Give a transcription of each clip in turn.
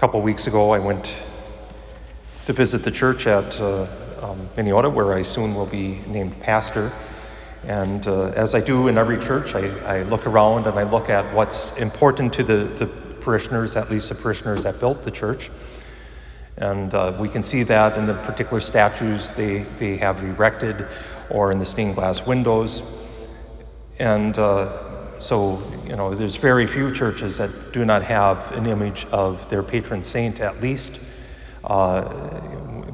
couple weeks ago, I went to visit the church at uh, um, where I soon will be named pastor. And uh, as I do in every church, I, I, look around and I look at what's important to the, the parishioners, at least the parishioners that built the church. And uh, we can see that in the particular statues they, they have erected or in the stained glass windows. And uh, so, you know, there's very few churches that do not have an image of their patron saint, at least, uh,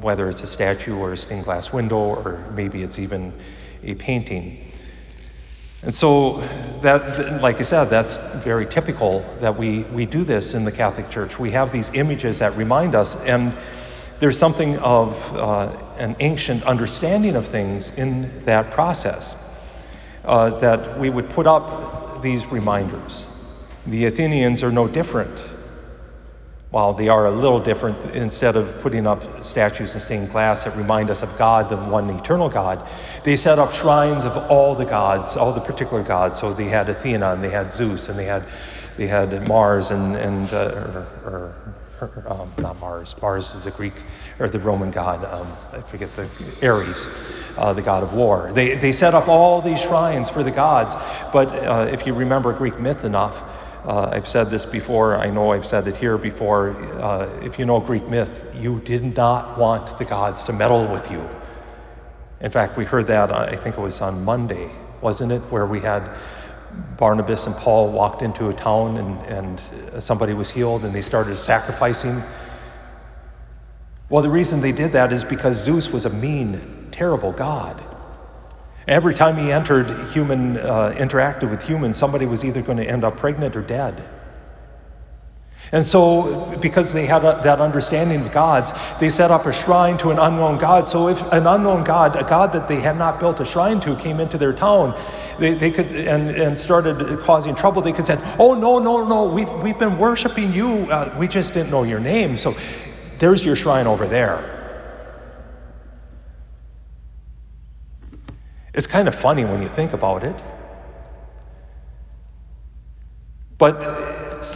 whether it's a statue or a stained glass window, or maybe it's even a painting. And so, that, like I said, that's very typical that we, we do this in the Catholic Church. We have these images that remind us, and there's something of uh, an ancient understanding of things in that process. Uh, that we would put up these reminders. The Athenians are no different. While they are a little different, instead of putting up statues in stained glass that remind us of God, the one eternal God, they set up shrines of all the gods, all the particular gods. So they had Athena, and they had Zeus, and they had they had Mars, and and uh, or, or um, not Mars. Mars is the Greek or the Roman god. Um, I forget the Ares, uh, the god of war. They they set up all these shrines for the gods. But uh, if you remember Greek myth enough, uh, I've said this before, I know I've said it here before. Uh, if you know Greek myth, you did not want the gods to meddle with you. In fact, we heard that, uh, I think it was on Monday, wasn't it, where we had Barnabas and Paul walked into a town and, and somebody was healed and they started sacrificing. Well, the reason they did that is because Zeus was a mean, terrible god. Every time he entered human, uh, interacted with humans, somebody was either going to end up pregnant or dead. And so, because they had a, that understanding of gods, they set up a shrine to an unknown god. So, if an unknown god, a god that they had not built a shrine to, came into their town, they, they could and, and started causing trouble, they could say, "Oh no, no, no! We've we've been worshiping you. Uh, we just didn't know your name. So, there's your shrine over there." It's kind of funny when you think about it. But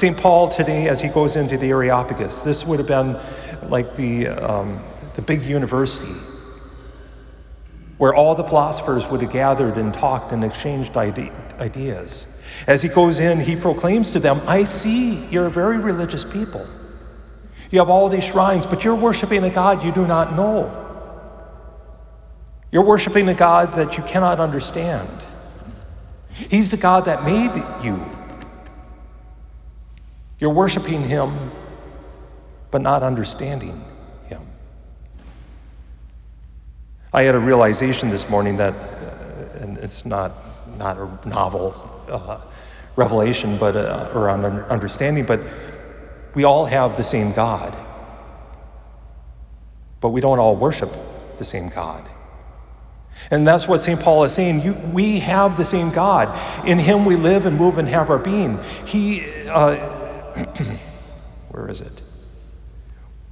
St. Paul today, as he goes into the Areopagus, this would have been like the, um, the big university where all the philosophers would have gathered and talked and exchanged ide- ideas. As he goes in, he proclaims to them, I see you're a very religious people. You have all these shrines, but you're worshiping a God you do not know. You're worshiping a God that you cannot understand. He's the God that made you. You're worshiping Him, but not understanding Him. I had a realization this morning that, uh, and it's not, not a novel uh, revelation but, uh, or understanding, but we all have the same God. But we don't all worship the same God. And that's what St. Paul is saying. You, we have the same God. In Him we live and move and have our being. He, uh, where is it?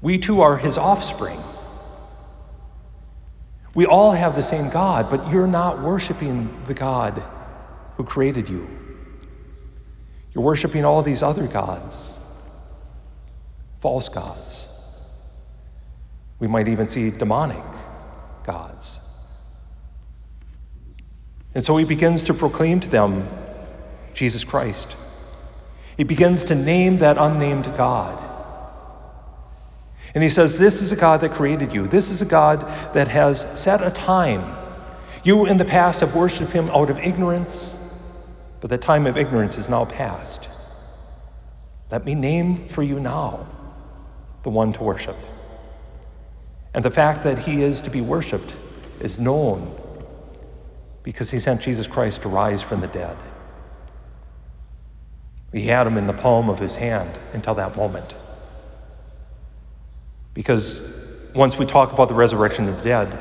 We too are His offspring. We all have the same God, but you're not worshiping the God who created you. You're worshiping all these other gods, false gods. We might even see demonic gods. And so he begins to proclaim to them Jesus Christ. He begins to name that unnamed God. And he says, This is a God that created you. This is a God that has set a time. You in the past have worshiped him out of ignorance, but the time of ignorance is now past. Let me name for you now the one to worship. And the fact that he is to be worshiped is known because he sent Jesus Christ to rise from the dead. He had him in the palm of his hand until that moment. Because once we talk about the resurrection of the dead,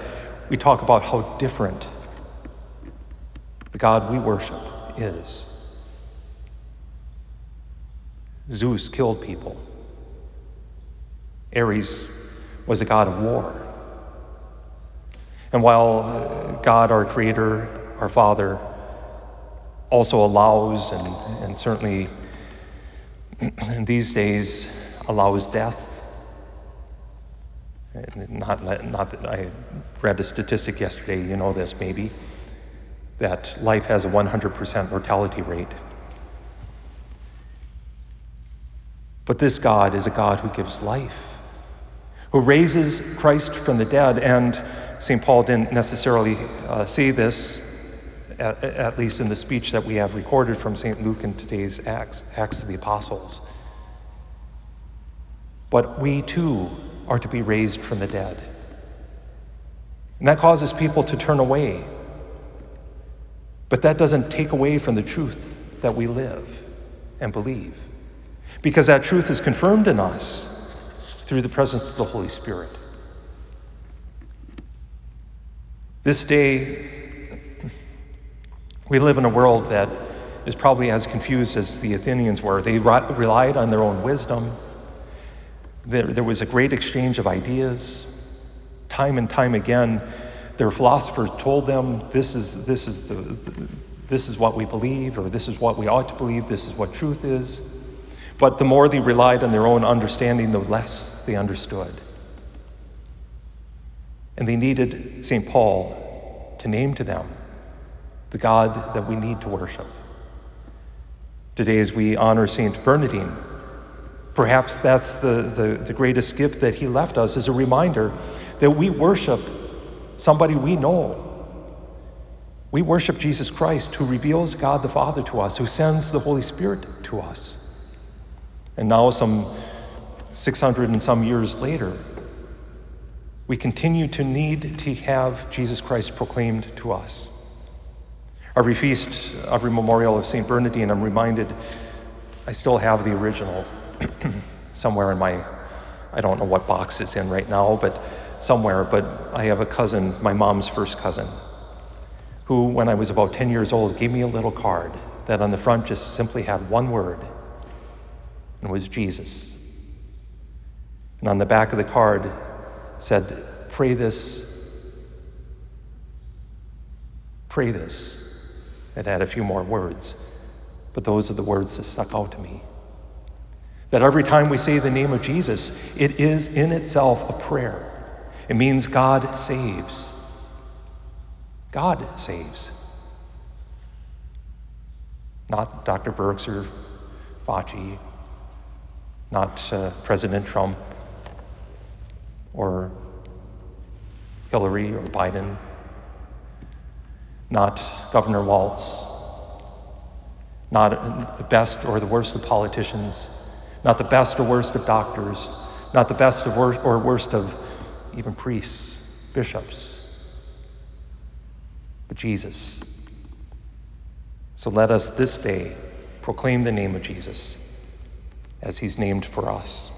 we talk about how different the God we worship is. Zeus killed people. Ares was a god of war. And while uh, God, our Creator, our Father, also allows and, and certainly in these days allows death Not, not that I read a statistic yesterday, you know this maybe, that life has a 100% mortality rate. But this God is a God who gives life, who raises Christ from the dead. And St. Paul didn't necessarily uh, say this, at, at, least in the speech that we have recorded from St. Luke in today's Acts, Acts of the Apostles. But we too are to be raised from the dead. And that causes people to turn away. But that doesn't take away from the truth that we live and believe. Because that truth is confirmed in us through the presence of the Holy Spirit. This day, we live in a world that is probably as confused as the Athenians were. They relied on their own wisdom. There, there was a great exchange of ideas. Time and time again, their philosophers told them this is, this is, the, this is what we believe, or this is what we ought to believe, this is what truth is. But the more they relied on their own understanding, the less they understood. And they needed St. Paul to name to them the God that we need to worship. Today, as we honor St. Bernardine, perhaps that's the, the, the, greatest gift that he left us as a reminder that we worship somebody we know. We worship Jesus Christ, who reveals God the Father to us, who sends the Holy Spirit to us. And now, some 600 and some years later, we continue to need to have Jesus Christ proclaimed to us. Every feast, every memorial of St. Bernardine, I'm reminded I still have the original somewhere in my, I don't know what box it's in right now, but somewhere. But I have a cousin, my mom's first cousin, who, when I was about 10 years old, gave me a little card that on the front just simply had one word, and it was Jesus. And on the back of the card said, Pray this, pray this. It had a few more words, but those are the words that stuck out to me. That every time we say the name of Jesus, it is in itself a prayer. It means God saves. God saves. Not Dr. Birx or Fauci, not uh, President Trump or Hillary or Biden not Governor Walz, not the best or the worst of politicians, not the best or worst of doctors, not the best or worst of even priests, bishops, but Jesus. So let us this day proclaim the name of Jesus as he's named for us.